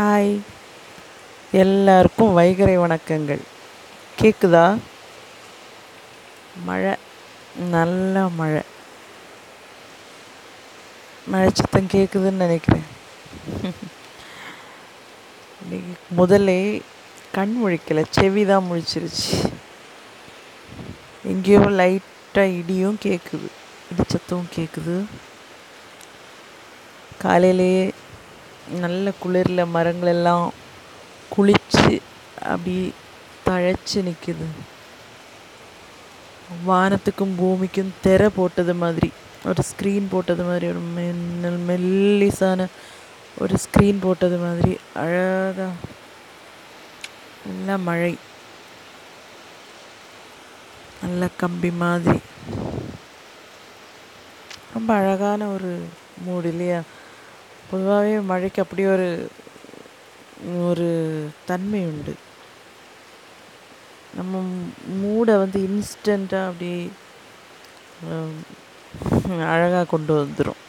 Hi எல்லாருக்கும் வைகறை வணக்கங்கள். கேட்குதா மழை. நல்ல மழை. மழை சத்தம் கேட்குதுன்னு நினைக்கிறேன். இன்றைக்கி முதல்லே கண் முழிக்கலை. செவி தான் முழிச்சிருச்சு. எங்கேயோ லைட்டாக இடியும் கேட்குது இடிச்சத்தமும் கேட்குது காலையிலேயே நல்ல குளிரில் மரங்களெல்லாம் குளிச்சு அப்படி தழைச்சி நிற்கிது வானத்துக்கும் பூமிக்கும் திரை போட்டது மாதிரி ஒரு ஸ்க்ரீன் போட்டது மாதிரி ஒரு மின்னல் மெல்லிசான ஒரு ஸ்க்ரீன் போட்டது மாதிரி அழகாக நல்லா மழை. நல்ல கம்பி மாதிரி. ரொம்ப அழகான ஒரு மூடு இல்லையா? பொதுவாகவே மழைக்கு அப்படி ஒரு ஒரு தன்மை உண்டு. நம்ம மூடை வந்து இன்ஸ்டண்ட்டாக அப்படி அழகாக கொண்டு வந்துடும்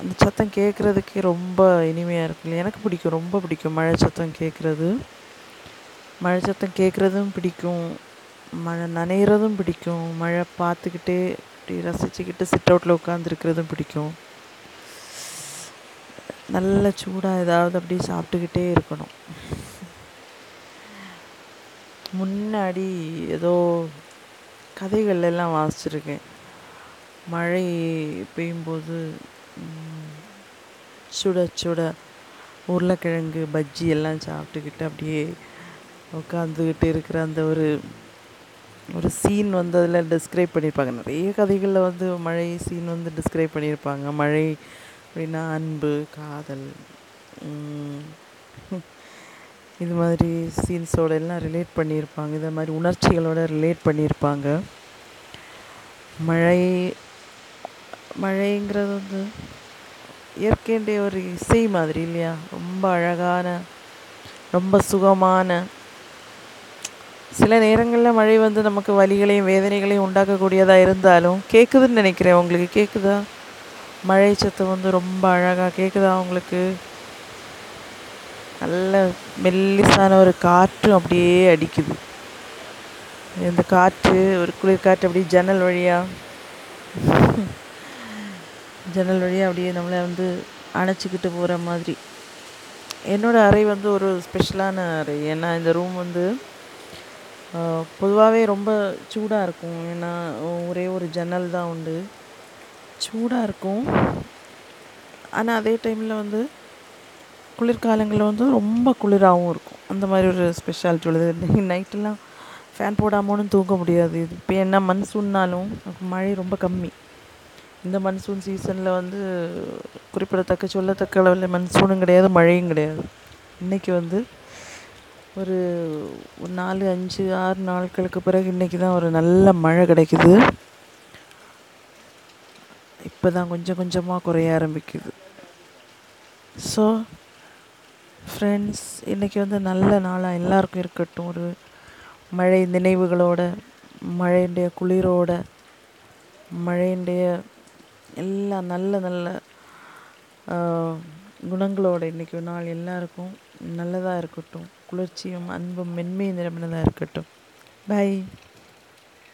அந்த சத்தம் கேட்குறதுக்கே ரொம்ப இனிமையாக இருக்குல்ல எனக்கு பிடிக்கும் ரொம்ப பிடிக்கும் மழை சத்தம் கேட்குறது. மழை சத்தம் கேட்குறதும் பிடிக்கும். மழை நனைகிறதும் பிடிக்கும். மழை பார்த்துக்கிட்டே அப்படி ரசிச்சுக்கிட்டு சிட் அவுட்டில் உட்காந்துருக்கிறதும் பிடிக்கும். நல்ல சூடாக ஏதாவது அப்படியே சாப்பிட்டுக்கிட்டே இருக்கணும். முன்னாடி ஏதோ கதைகள் எல்லாம் வாசிச்சிருக்கேன். மழை பெய்யும்போது சுட சுட உருளைக்கிழங்கு பஜ்ஜி எல்லாம் சாப்பிட்டுக்கிட்டு அப்படியே உட்காந்துக்கிட்டு இருக்கிற அந்த ஒரு ஒரு சீன் வந்து அதில் டிஸ்கிரைப் பண்ணியிருப்பாங்க. நிறைய கதைகளில் வந்து மழை சீன் வந்து டிஸ்கிரைப் பண்ணியிருப்பாங்க. மழை அப்படின்னா அன்பு காதல் இது மாதிரி சீன்ஸோட எல்லாம் ரிலேட் பண்ணியிருப்பாங்க. இதை மாதிரி உணர்ச்சிகளோட ரிலேட் பண்ணியிருப்பாங்க. மழை மழைங்கிறது வந்து இயற்கையுடைய ஒரு இசை மாதிரி இல்லையா? ரொம்ப அழகான ரொம்ப சுகமான. சில நேரங்களில் மழை வந்து நமக்கு வலிகளையும் வேதனைகளையும் உண்டாக்கக்கூடியதாக இருந்தாலும் கேட்குதுன்னு நினைக்கிறேன். உங்களுக்கு கேட்குதா மழை சத்தம் வந்து ரொம்ப அழகாக கேட்குதா உங்களுக்கு? நல்ல மெல்லிசான ஒரு காற்று அப்படியே அடிக்குது. இந்த காற்று ஒரு குளிர் காற்று அப்படியே ஜன்னல் வழியாக ஜன்னல் வழியாக அப்படியே நம்மளை வந்து அணைச்சிக்கிட்டு போகிற மாதிரி. என்னோடய அறை வந்து ஒரு ஸ்பெஷலான அறை. ஏன்னா இந்த ரூம் வந்து பொதுவாகவே ரொம்ப சூடாக இருக்கும். ஏன்னா ஒரே ஒரு ஜன்னல் தான் உண்டு. சூடாக இருக்கும். ஆனால் அதே டைமில் வந்து குளிர்காலங்களில் வந்து ரொம்ப குளிராகவும் இருக்கும். அந்த மாதிரி ஒரு ஸ்பெஷாலிட்டி உள்ளது. நைட்டெல்லாம் ஃபேன் போடாமலும் தூங்க முடியாது. இது இப்போ என்ன மன்சூன்னாலும் மழை ரொம்ப கம்மி. இந்த மன்சூன் சீசனில் வந்து குறிப்பிடத்தக்க சொல்லத்தக்க அளவில் மன்சூனும் கிடையாது மழையும் கிடையாது. இன்றைக்கி வந்து ஒரு ஒரு நாலு அஞ்சு ஆறு நாட்களுக்கு பிறகு இன்றைக்கி தான் ஒரு நல்ல மழை கிடைக்குது. இப்போ தான் கொஞ்சம் கொஞ்சமாக குறைய ஆரம்பிக்குது ஸோ ஃப்ரெண்ட்ஸ் இன்றைக்கி வந்து நல்ல நாளாக எல்லாருக்கும் இருக்கட்டும் ஒரு மழை நினைவுகளோட மழையுடைய குளிரோட மழையுடைய எல்லா நல்ல நல்ல குணங்களோட இன்றைக்கி ஒரு நாள் எல்லாருக்கும் நல்லதாக இருக்கட்டும் குளிர்ச்சியும் அன்பும் மென்மையும் நிரம்பினதாக இருக்கட்டும் பாய்